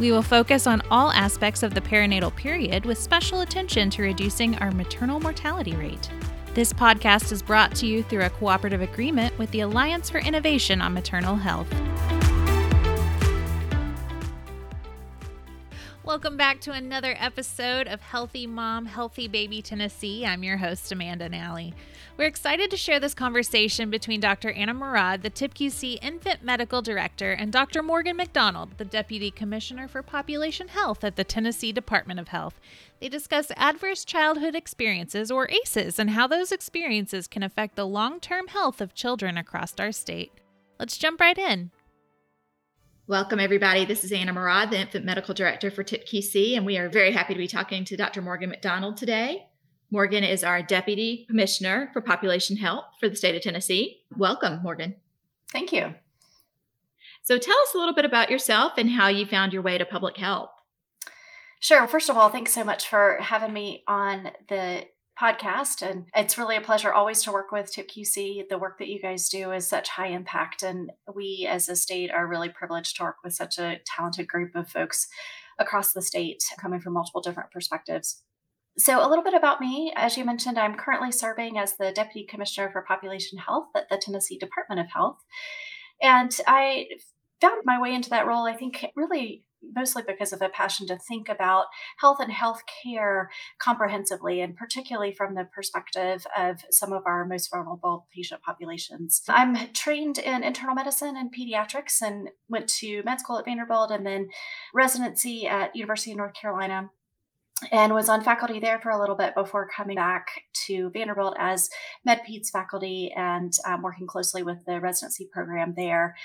We will focus on all aspects of the perinatal period with special attention to reducing our maternal mortality rate. This podcast is brought to you through a cooperative agreement with the Alliance for Innovation on Maternal Health. Welcome back to another episode of Healthy Mom, Healthy Baby Tennessee. I'm your host, Amanda Nally. We're excited to share this conversation between Dr. Anna Morad, the TIPQC Infant Medical Director, and Dr. Morgan McDonald, the Deputy Commissioner for Population Health at the Tennessee Department of Health. They discuss adverse childhood experiences, or ACEs, and how those experiences can affect the long term health of children across our state. Let's jump right in. Welcome, everybody. This is Anna Morad, the Infant Medical Director for TIPQC, and we are very happy to be talking to Dr. Morgan McDonald today. Morgan is our Deputy Commissioner for Population Health for the state of Tennessee. Welcome, Morgan. Thank you. So, tell us a little bit about yourself and how you found your way to public health. Sure. First of all, thanks so much for having me on the podcast. And it's really a pleasure always to work with TIPQC. The work that you guys do is such high impact. And we as a state are really privileged to work with such a talented group of folks across the state coming from multiple different perspectives. So, a little bit about me. As you mentioned, I'm currently serving as the Deputy Commissioner for Population Health at the Tennessee Department of Health. And I found my way into that role, I think, really mostly because of a passion to think about health and health care comprehensively, and particularly from the perspective of some of our most vulnerable patient populations. I'm trained in internal medicine and pediatrics and went to med school at Vanderbilt and then residency at University of North Carolina and was on faculty there for a little bit before coming back to Vanderbilt as MedPeds faculty and um, working closely with the residency program there.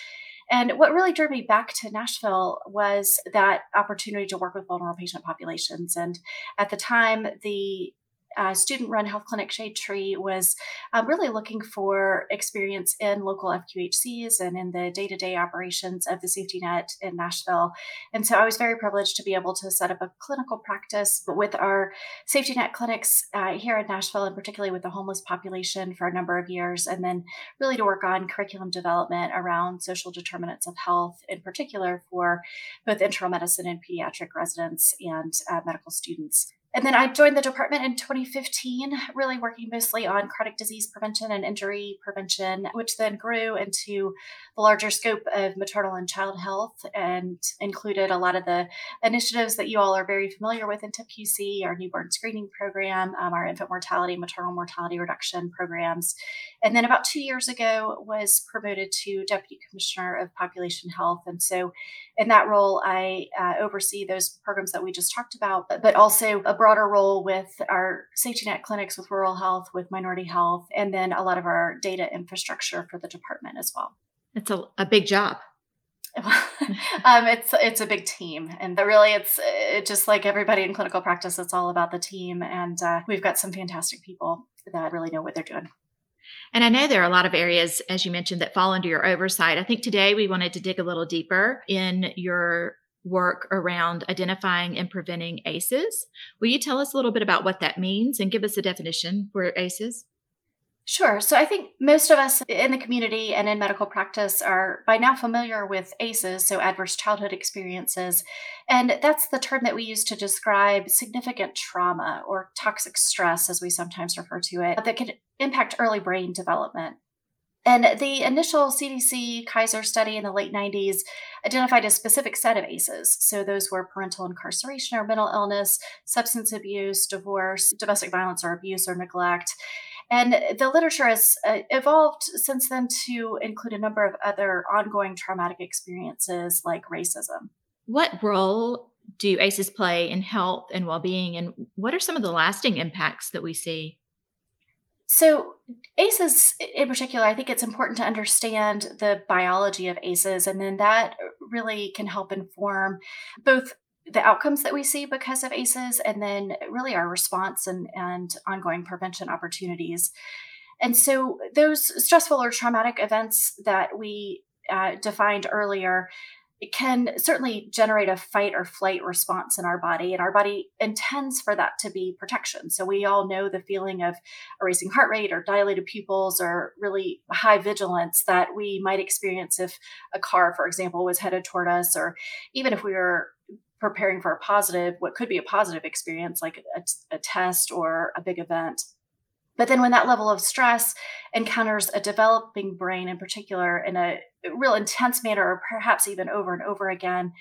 And what really drew me back to Nashville was that opportunity to work with vulnerable patient populations. And at the time, the uh, student run health clinic Shade Tree was uh, really looking for experience in local FQHCs and in the day to day operations of the safety net in Nashville. And so I was very privileged to be able to set up a clinical practice with our safety net clinics uh, here in Nashville, and particularly with the homeless population for a number of years. And then really to work on curriculum development around social determinants of health, in particular for both internal medicine and pediatric residents and uh, medical students. And then I joined the department in 2015, really working mostly on chronic disease prevention and injury prevention, which then grew into the larger scope of maternal and child health and included a lot of the initiatives that you all are very familiar with in TIPQC, our newborn screening program, um, our infant mortality, maternal mortality reduction programs. And then about two years ago was promoted to Deputy Commissioner of Population Health. And so in that role, I uh, oversee those programs that we just talked about, but also a broader role with our safety net clinics, with rural health, with minority health, and then a lot of our data infrastructure for the department as well. It's a, a big job. um, it's it's a big team, and really, it's it, just like everybody in clinical practice. It's all about the team, and uh, we've got some fantastic people that really know what they're doing. And I know there are a lot of areas, as you mentioned, that fall under your oversight. I think today we wanted to dig a little deeper in your work around identifying and preventing ACEs. Will you tell us a little bit about what that means and give us a definition for ACEs? Sure. So I think most of us in the community and in medical practice are by now familiar with ACEs, so adverse childhood experiences. And that's the term that we use to describe significant trauma or toxic stress, as we sometimes refer to it, that can impact early brain development. And the initial CDC Kaiser study in the late 90s identified a specific set of ACEs. So those were parental incarceration or mental illness, substance abuse, divorce, domestic violence or abuse or neglect. And the literature has uh, evolved since then to include a number of other ongoing traumatic experiences like racism. What role do ACEs play in health and well being, and what are some of the lasting impacts that we see? So, ACEs in particular, I think it's important to understand the biology of ACEs, and then that really can help inform both the outcomes that we see because of ACEs and then really our response and, and ongoing prevention opportunities. And so, those stressful or traumatic events that we uh, defined earlier can certainly generate a fight or flight response in our body, and our body intends for that to be protection. So, we all know the feeling of a racing heart rate or dilated pupils or really high vigilance that we might experience if a car, for example, was headed toward us, or even if we were preparing for a positive, what could be a positive experience like a, a test or a big event. But then when that level of stress encounters a developing brain in particular in a real intense manner, or perhaps even over and over again,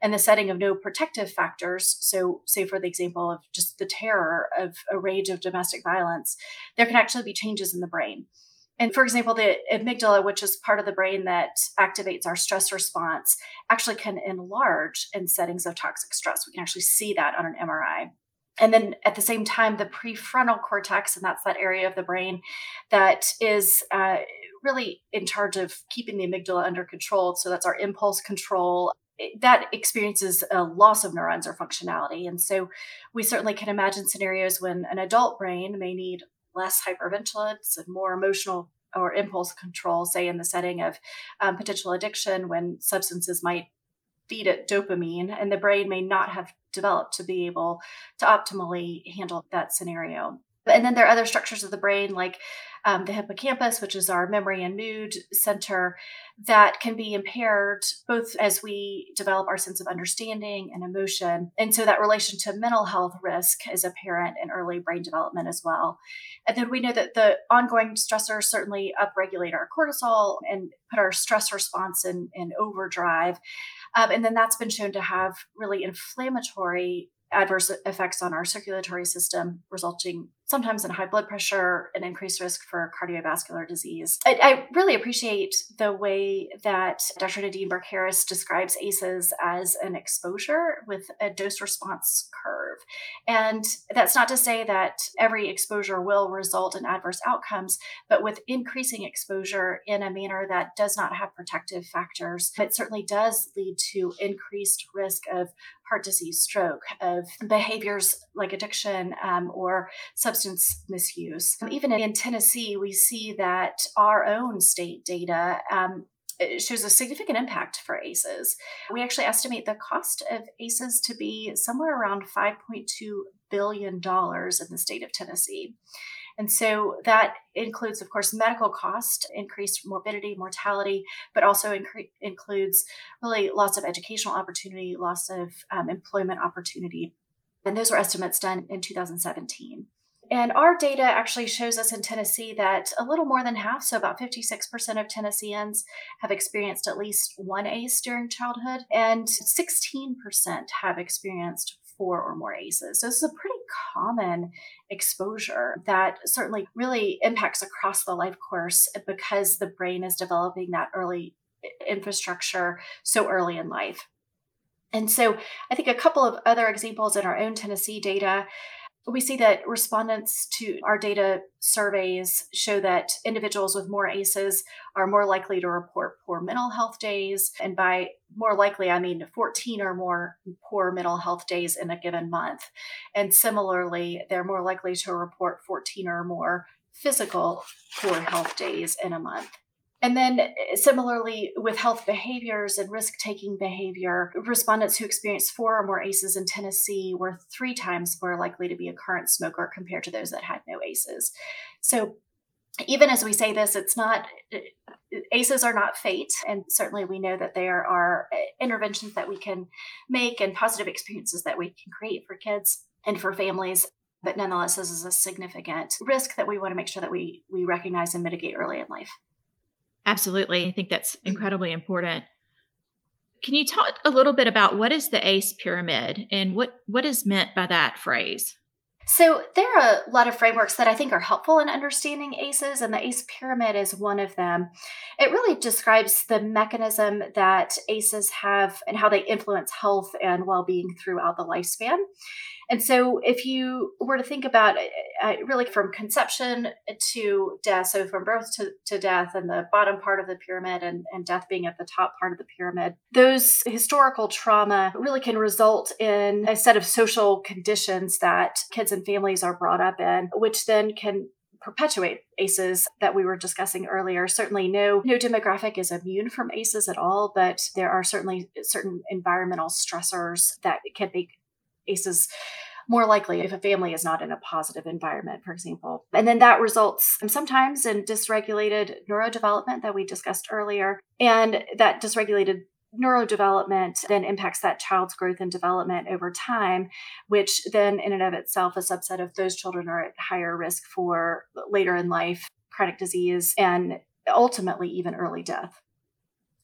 in the setting of no protective factors, so say for the example of just the terror of a rage of domestic violence, there can actually be changes in the brain. And for example, the amygdala, which is part of the brain that activates our stress response, actually can enlarge in settings of toxic stress. We can actually see that on an MRI and then at the same time the prefrontal cortex and that's that area of the brain that is uh, really in charge of keeping the amygdala under control. So that's our impulse control. That experiences a loss of neurons or functionality. And so we certainly can imagine scenarios when an adult brain may need less hypervigilance and more emotional or impulse control say in the setting of um, potential addiction when substances might feed it dopamine and the brain may not have developed to be able to optimally handle that scenario. And then there are other structures of the brain, like um, the hippocampus, which is our memory and mood center, that can be impaired both as we develop our sense of understanding and emotion. And so that relation to mental health risk is apparent in early brain development as well. And then we know that the ongoing stressors certainly upregulate our cortisol and put our stress response in, in overdrive. Um, and then that's been shown to have really inflammatory adverse effects on our circulatory system, resulting sometimes in high blood pressure and increased risk for cardiovascular disease. I, I really appreciate the way that Dr. Nadine Burke Harris describes ACEs as an exposure with a dose response curve. And that's not to say that every exposure will result in adverse outcomes, but with increasing exposure in a manner that does not have protective factors, it certainly does lead to increased risk of heart disease, stroke, of behaviors like addiction um, or substance misuse. Even in Tennessee, we see that our own state data um, shows a significant impact for ACEs. We actually estimate the cost of ACEs to be somewhere around $5.2 billion in the state of Tennessee. And so that includes, of course, medical cost, increased morbidity, mortality, but also incre- includes really loss of educational opportunity, loss of um, employment opportunity. And those were estimates done in 2017. And our data actually shows us in Tennessee that a little more than half, so about 56% of Tennesseans, have experienced at least one ACE during childhood, and 16% have experienced four or more ACEs. So this is a pretty common exposure that certainly really impacts across the life course because the brain is developing that early infrastructure so early in life. And so I think a couple of other examples in our own Tennessee data we see that respondents to our data surveys show that individuals with more ACEs are more likely to report poor mental health days. And by more likely, I mean 14 or more poor mental health days in a given month. And similarly, they're more likely to report 14 or more physical poor health days in a month. And then, eh, similarly, with health behaviors and risk taking behavior, respondents who experienced four or more ACEs in Tennessee were three times more likely to be a current smoker compared to those that had no ACEs. So, even as we say this, it's not, eh, ACEs are not fate. And certainly we know that there are eh, interventions that we can make and positive experiences that we can create for kids and for families. But nonetheless, this is a significant risk that we want to make sure that we, we recognize and mitigate early in life. Absolutely. I think that's mm-hmm. incredibly important. Can you talk a little bit about what is the ACE pyramid and what, what is meant by that phrase? So, there are a lot of frameworks that I think are helpful in understanding ACEs, and the ACE pyramid is one of them. It really describes the mechanism that ACEs have and how they influence health and well being throughout the lifespan. And so, if you were to think about it, uh, really from conception to death, so from birth to, to death and the bottom part of the pyramid and, and death being at the top part of the pyramid, those historical trauma really can result in a set of social conditions that kids and families are brought up in, which then can perpetuate ACEs that we were discussing earlier. Certainly, no no demographic is immune from ACEs at all, but there are certainly certain environmental stressors that can make ACEs more likely if a family is not in a positive environment, for example. And then that results sometimes in dysregulated neurodevelopment that we discussed earlier. And that dysregulated neurodevelopment then impacts that child's growth and development over time, which then, in and of itself, a subset of those children are at higher risk for later in life chronic disease and ultimately even early death.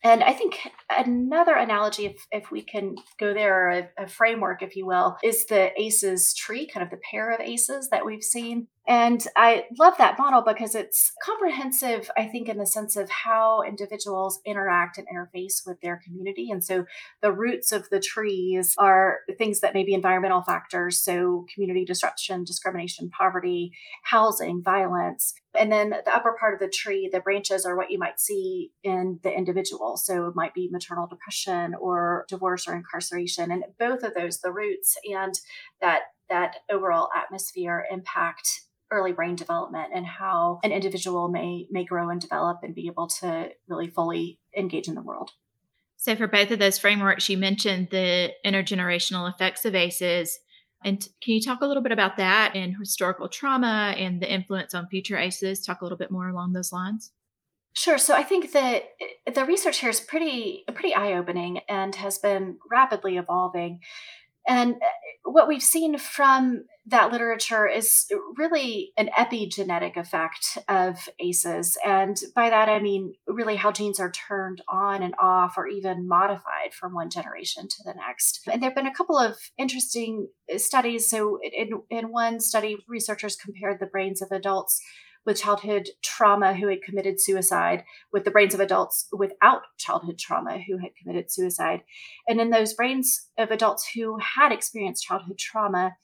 And I think another analogy, if, if we can go there, a, a, framework, if you will, is the ACEs tree, kind of the pair of ACEs that we've seen. And I love that model because it's comprehensive, I think, in the sense of how individuals interact and interface with their community. And so the roots of the trees are things that may be environmental factors. So community disruption, discrimination, poverty, housing, violence. And then the upper part of the tree, the branches are what you might see in the individual. So it might be maternal depression or divorce or incarceration. And both of those, the roots and that that overall atmosphere impact early brain development and how an individual may may grow and develop and be able to really fully engage in the world. So for both of those frameworks, you mentioned the intergenerational effects of ACEs. And can you talk a little bit about that and historical trauma and the influence on future ACEs? Talk a little bit more along those lines. Sure. So I think that the research here is pretty pretty eye opening and has been rapidly evolving. And what we've seen from that literature is really an epigenetic effect of ACEs. And by that, I mean really how genes are turned on and off or even modified from one generation to the next. And there have been a couple of interesting uh, studies. So, in, in one study, researchers compared the brains of adults with childhood trauma who had committed suicide with the brains of adults without childhood trauma who had committed suicide. And in those brains of adults who had experienced childhood trauma,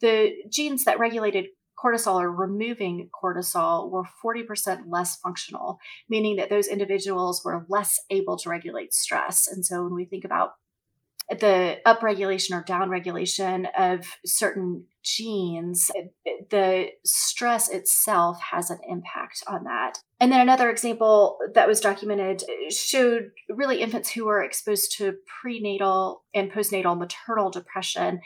the genes that regulated cortisol or removing cortisol were 40% less functional, meaning that those individuals were less able to regulate stress. And so when we think about the upregulation or downregulation of certain genes, the stress itself has an impact on that. And then another example that was documented showed really infants who were exposed to prenatal and postnatal maternal depression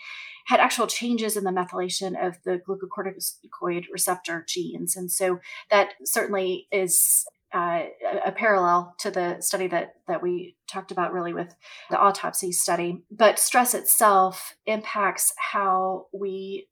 had actual changes in the methylation of the glucocorticoid receptor genes. And so that certainly is uh, a parallel to the study that that we talked about really with the autopsy study. But stress itself impacts how we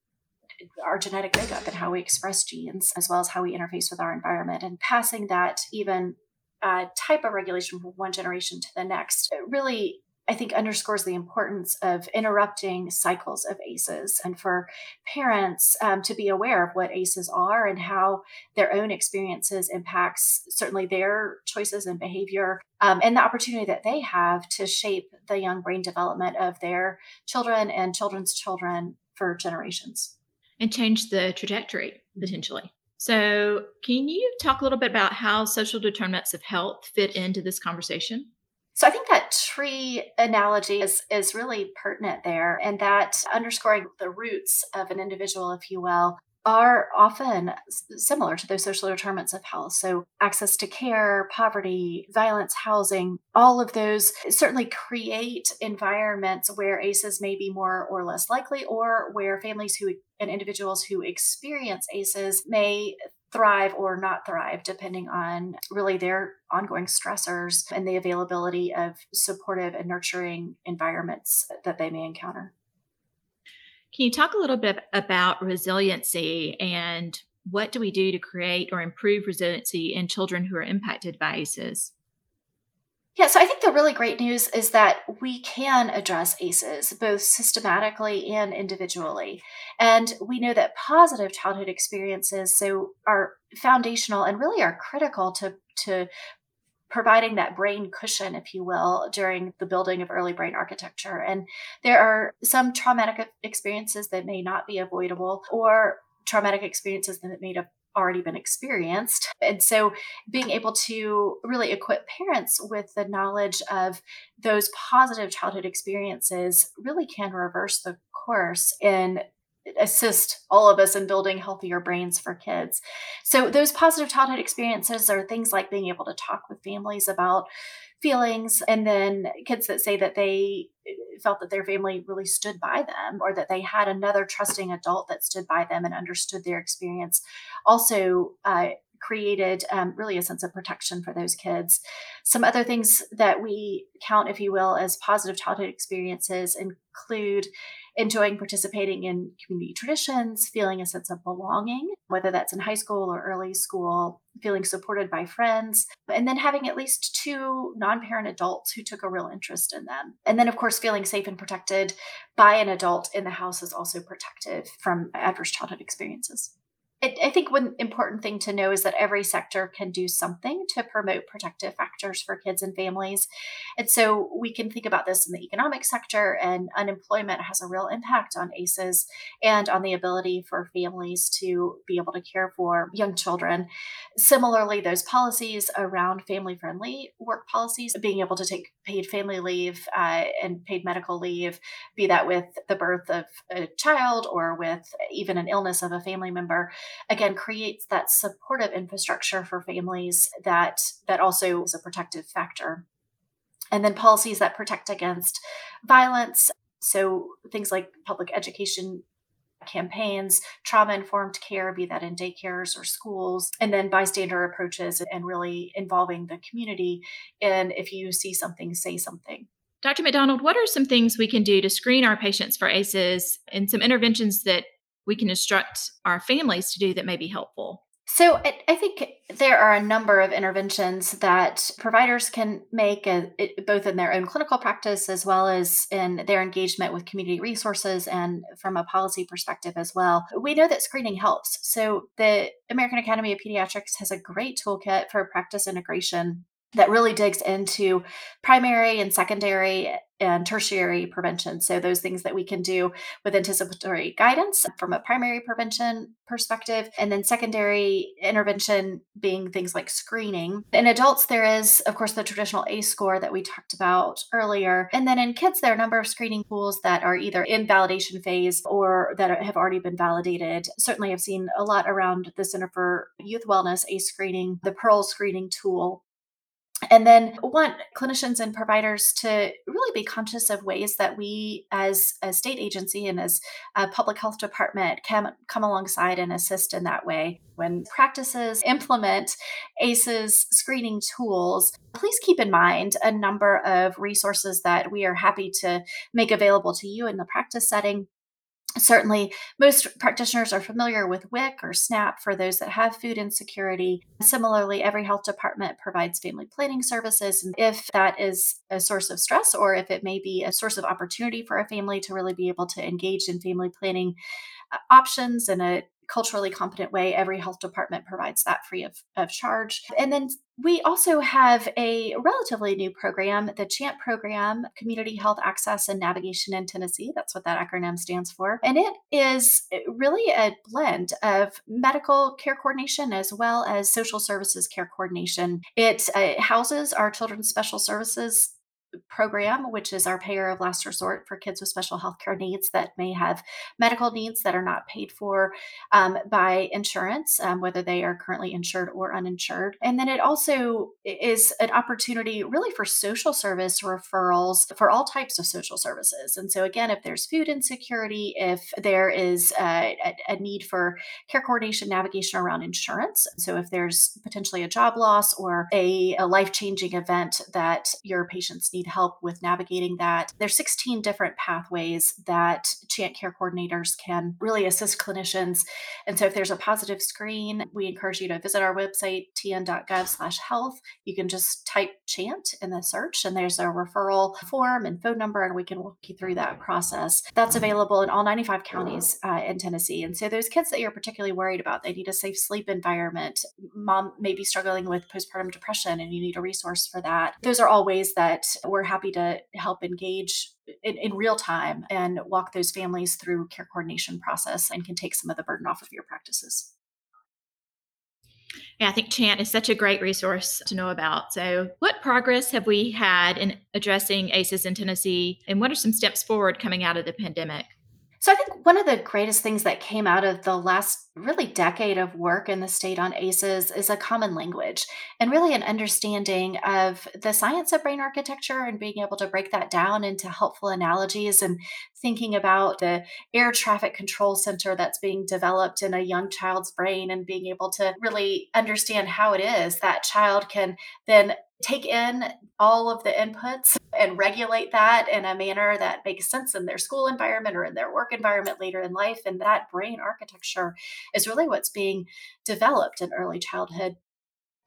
our genetic makeup and how we express genes as well as how we interface with our environment. And passing that even uh, type of regulation from one generation to the next really I think underscores the importance of interrupting cycles of ACEs and for parents um, to be aware of what ACEs are and how their own experiences impacts certainly their choices and behavior um, and the opportunity that they have to shape the young brain development of their children and children's children for generations. And change the trajectory potentially. So, can you talk a little bit about how social determinants of health fit into this conversation? So I think that tree analogy is, is really pertinent there, and that underscoring the roots of an individual, if you will, are often similar to those social determinants of health. So, access to care, poverty, violence, housing, all of those certainly create environments where ACEs may be more or less likely, or where families who and individuals who experience ACEs may thrive or not thrive, depending on really their ongoing stressors and the availability of supportive and nurturing environments that they may encounter. Can you talk a little bit about resiliency and what do we do to create or improve resiliency in children who are impacted by ACEs? Yeah, so I think the really great news is that we can address ACEs both systematically and individually. And we know that positive childhood experiences so are foundational and really are critical to to providing that brain cushion, if you will, during the building of early brain architecture. And there are some traumatic experiences that may not be avoidable or traumatic experiences that may have already been experienced. And so being able to really equip parents with the knowledge of those positive childhood experiences really can reverse the course and assist all of us in building healthier brains for kids. So those positive childhood experiences are things like being able to talk with families about feelings and then kids that say that they felt that their family really stood by them or that they had another trusting adult that stood by them and understood their experience also uh, created um, really a sense of protection for those kids. Some other things that we count, if you will, as positive childhood experiences include enjoying participating in community traditions, feeling a sense of belonging, whether that's in high school or early school, feeling supported by friends, and then having at least two non parent adults who took a real interest in them. And then, of course, feeling safe and protected by an adult in the house is also protective from adverse childhood experiences. I think one important thing to know is that every sector can do something to promote protective factors for kids and families. And so we can think about this in the economic sector, and unemployment has a real impact on ACEs and on the ability for families to be able to care for young children. Similarly, those policies around family friendly work policies, being able to take paid family leave uh, and paid medical leave, be that with the birth of a child or with even an illness of a family member again creates that supportive infrastructure for families that that also is a protective factor and then policies that protect against violence so things like public education campaigns, trauma informed care, be that in daycares or schools, and then bystander approaches and really involving the community. And if you see something, say something. Dr. McDonald, what are some things we can do to screen our patients for ACEs and some interventions that we can instruct our families to do that may be helpful? So I think there are a number of interventions that providers can make, uh, both in their own clinical practice as well as in their engagement with community resources and from a policy perspective as well. We know that screening helps. So the American Academy of Pediatrics has a great toolkit for practice integration that really digs into primary and secondary and tertiary prevention. So, those things that we can do with anticipatory guidance from a primary prevention perspective, and then secondary intervention being things like screening. In adults, there is, of course, the traditional ACE score that we talked about earlier. And then in kids, there are a number of screening tools that are either in validation phase or that have already been validated. Certainly, I've seen a lot around the Center for Youth Wellness ACE screening, the Pearl screening tool and then want clinicians and providers to really be conscious of ways that we as a state agency and as a public health department can come alongside and assist in that way. When practices implement aces screening tools please keep in mind a number of resources that we are happy to make available to you in the practice setting Certainly, most practitioners are familiar with WIC or SNAP for those that have food insecurity. Similarly, every health department provides family planning services. And if that is a source of stress or if it may be a source of opportunity for a family to really be able to engage in family planning uh, options in a culturally competent way. Every health department provides that free of, of charge. And then we also have a relatively new program, the CHANT program, Community Health Access and Navigation in Tennessee. That's what that acronym stands for. And it is really a blend of medical care coordination as well as social services care coordination. It uh, houses our children's special services program, which is our payer of last resort for kids with special health care needs that may have medical needs that are not paid for um, by insurance, um, whether they are currently insured or uninsured. And then it also is an opportunity really for social service referrals for all types of social services. And so, again, if there's food insecurity, if there is a, a need for care coordination navigation around insurance, so if there's potentially a job loss or a, a life changing event that your patients need need help with navigating that. There's 16 different pathways that CHANT care coordinators can really assist clinicians. And so if there's a positive screen, we encourage you to visit our website, tn.gov slash health. You can just type CHANT in the search, and there's a referral form and phone number, and we can walk you through that process. That's available in all 95 counties uh, in Tennessee. And so, those kids that you're particularly worried about, they need a safe sleep environment. Mom may be struggling with postpartum depression, and you need a resource for that. Those are all ways that we're happy to help engage in, in, real time and walk those families through care coordination process and can take some of the burden off of your practices. Yeah, I think Chant is such a great resource to know about. So, what progress have we had in addressing ACEs in Tennessee, and what are some steps forward coming out of the pandemic? So I think one of the greatest things that came out of the last really decade of work in the state on ACEs is a common language and really an understanding of the science of brain architecture and being able to break that down into helpful analogies and thinking about the air traffic control center that's being developed in a young child's brain and being able to really understand how it is that child can then take in all of the inputs and regulate that in a manner that makes sense in their school environment or in their work environment later in life. And that brain architecture is really what's being developed in early childhood.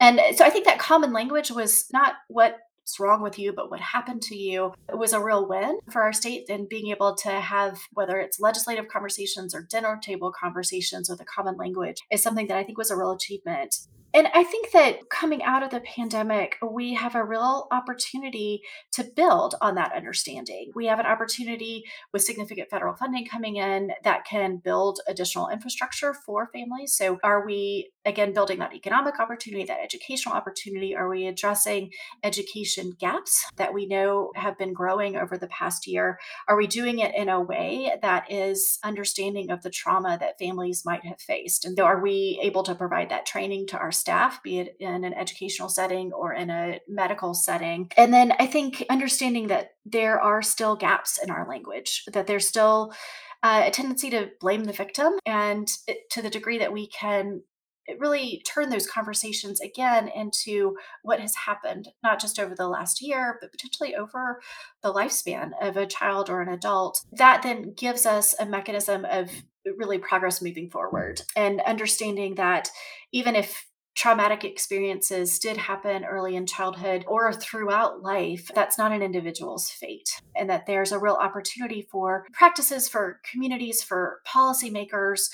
And eh, so I think that common language was not what's wrong with you, but what happened to you it was a real win for our state and being able to have whether it's legislative conversations or dinner table conversations with a common language is something that I think was a real achievement. And I think that coming out of the pandemic, we have a real opportunity to build on that understanding. We have an opportunity with significant federal funding coming in that can build additional infrastructure for families. So, are we again building that economic opportunity, that educational opportunity? Are we addressing education gaps that we know have been growing over the past year? Are we doing it in a way that is understanding of the trauma that families might have faced? And are we able to provide that training to our staff, be it in an educational setting or in a medical setting. And then I think understanding that there are still gaps in our language, that there's still uh, a tendency to blame the victim. And to the degree that we can really turn those conversations again into what has happened, not just over the last year, but potentially over the lifespan of a child or an adult. That then gives us a mechanism of really progress moving forward and understanding that even if traumatic experiences did happen early in childhood or throughout life, that's not an individual's fate. And that there's a real opportunity for practices, for communities, for policymakers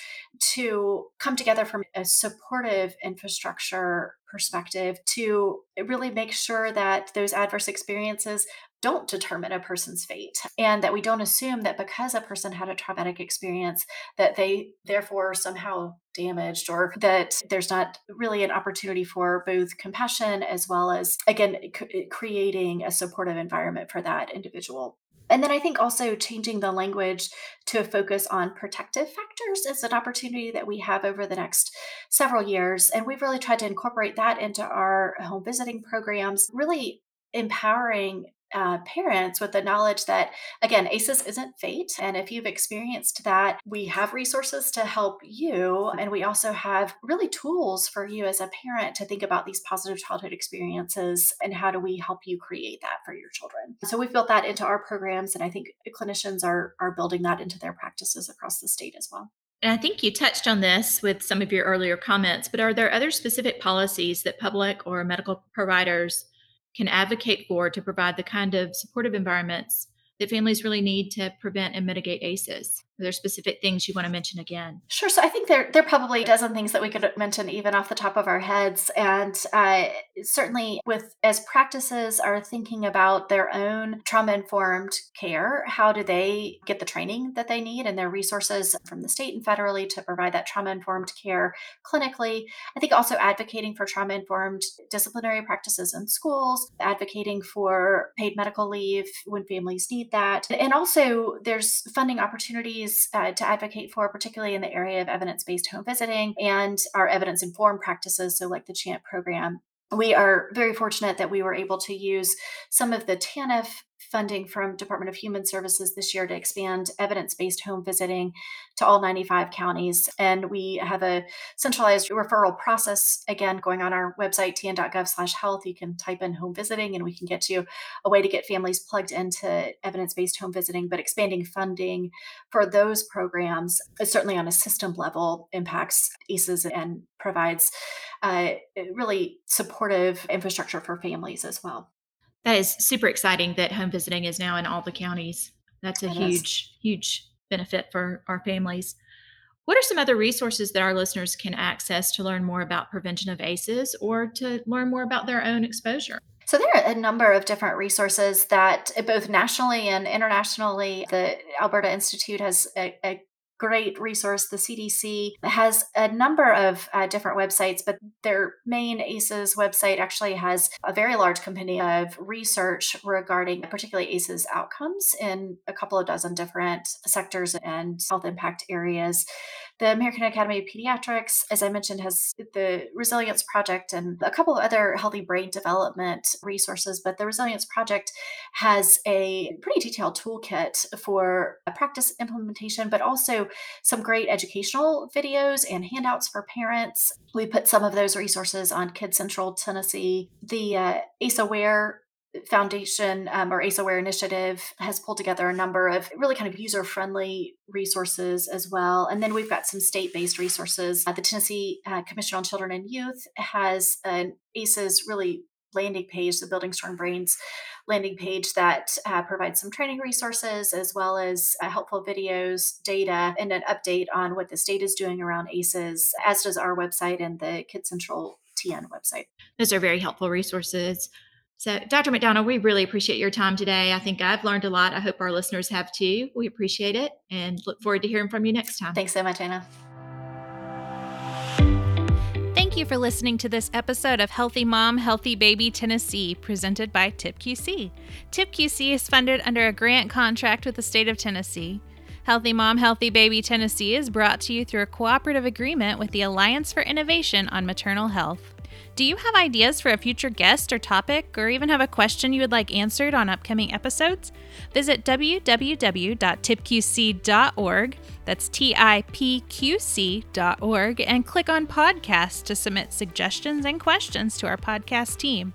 to come together from a supportive infrastructure perspective to really make sure that those adverse experiences don't determine a person's fate and that we don't assume that because a person had a traumatic experience that they therefore somehow damaged or that there's not really an opportunity for both compassion as well as again c- eh, creating a supportive environment for that individual and then I think also changing the language to focus on protective factors is an opportunity that we have over the next several years. And we've really tried to incorporate that into our home visiting programs, really empowering uh, parents with the knowledge that, again, ACEs isn't fate. And if you've experienced that, we have resources to help you. And we also have really tools for you as a parent to think about these positive childhood experiences and how do we help you create that for your children. So we've built that into our programs. And I think clinicians are, are building that into their practices across the state as well. And I think you touched on this with some of your earlier comments, but are there other specific policies that public or medical providers can advocate for to provide the kind of supportive environments that families really need to prevent and mitigate ACEs? There specific things you want to mention again? Sure. So I think there there are probably a dozen things that we could mention even off the top of our heads, and uh, certainly with as practices are thinking about their own trauma informed care, how do they get the training that they need and their resources from the state and federally to provide that trauma informed care clinically? I think also advocating for trauma informed disciplinary practices in schools, advocating for paid medical leave when families need that, and also there's funding opportunities uh, to advocate for, particularly in the area of evidence based home visiting and our evidence informed practices, so like the CHANT program. We are very fortunate that we were able to use some of the TANF funding from Department of Human Services this year to expand evidence-based home visiting to all 95 counties. And we have a centralized referral process again going on our website tn.gov/health. You can type in home visiting and we can get you a way to get families plugged into evidence-based home visiting, but expanding funding for those programs certainly on a system level impacts ACEs and provides uh, really supportive infrastructure for families as well. That is super exciting that home visiting is now in all the counties. That's a huge, huge benefit for our families. What are some other resources that our listeners can access to learn more about prevention of ACEs or to learn more about their own exposure? So there are a number of different resources that both nationally and internationally, the Alberta Institute has a, a great resource. The CDC has a number of uh, different websites, but their main ACEs website actually has a very large company of research regarding particularly ACEs outcomes in a couple of dozen different sectors and health impact areas. The American Academy of Pediatrics, as I mentioned, has the Resilience Project and a couple of other healthy brain development resources. But the Resilience Project has a pretty detailed toolkit for practice implementation, but also some great educational videos and handouts for parents. We put some of those resources on Kids Central Tennessee. The uh, ACE Aware Foundation um, or ACE Aware Initiative has pulled together a number of really kind of user friendly resources as well. And then we've got some state based resources. Uh, the Tennessee uh, Commission on Children and Youth has an ACEs really landing page, the Building Strong Brains landing page that uh, provides some training resources as well as uh, helpful videos, data, and an update on what the state is doing around ACEs, as does our website and the Kids Central TN website. Those are very helpful resources. So, Dr. McDonald, we really appreciate your time today. I think I've learned a lot. I hope our listeners have too. We appreciate it and look forward to hearing from you next time. Thanks so much, Anna. Thank you for listening to this episode of Healthy Mom, Healthy Baby Tennessee, presented by TIPQC. TIPQC is funded under a grant contract with the state of Tennessee. Healthy Mom, Healthy Baby Tennessee is brought to you through a cooperative agreement with the Alliance for Innovation on Maternal Health. Do you have ideas for a future guest or topic, or even have a question you would like answered on upcoming episodes? Visit www.tipqc.org, that's T I P Q C.org, and click on podcast to submit suggestions and questions to our podcast team.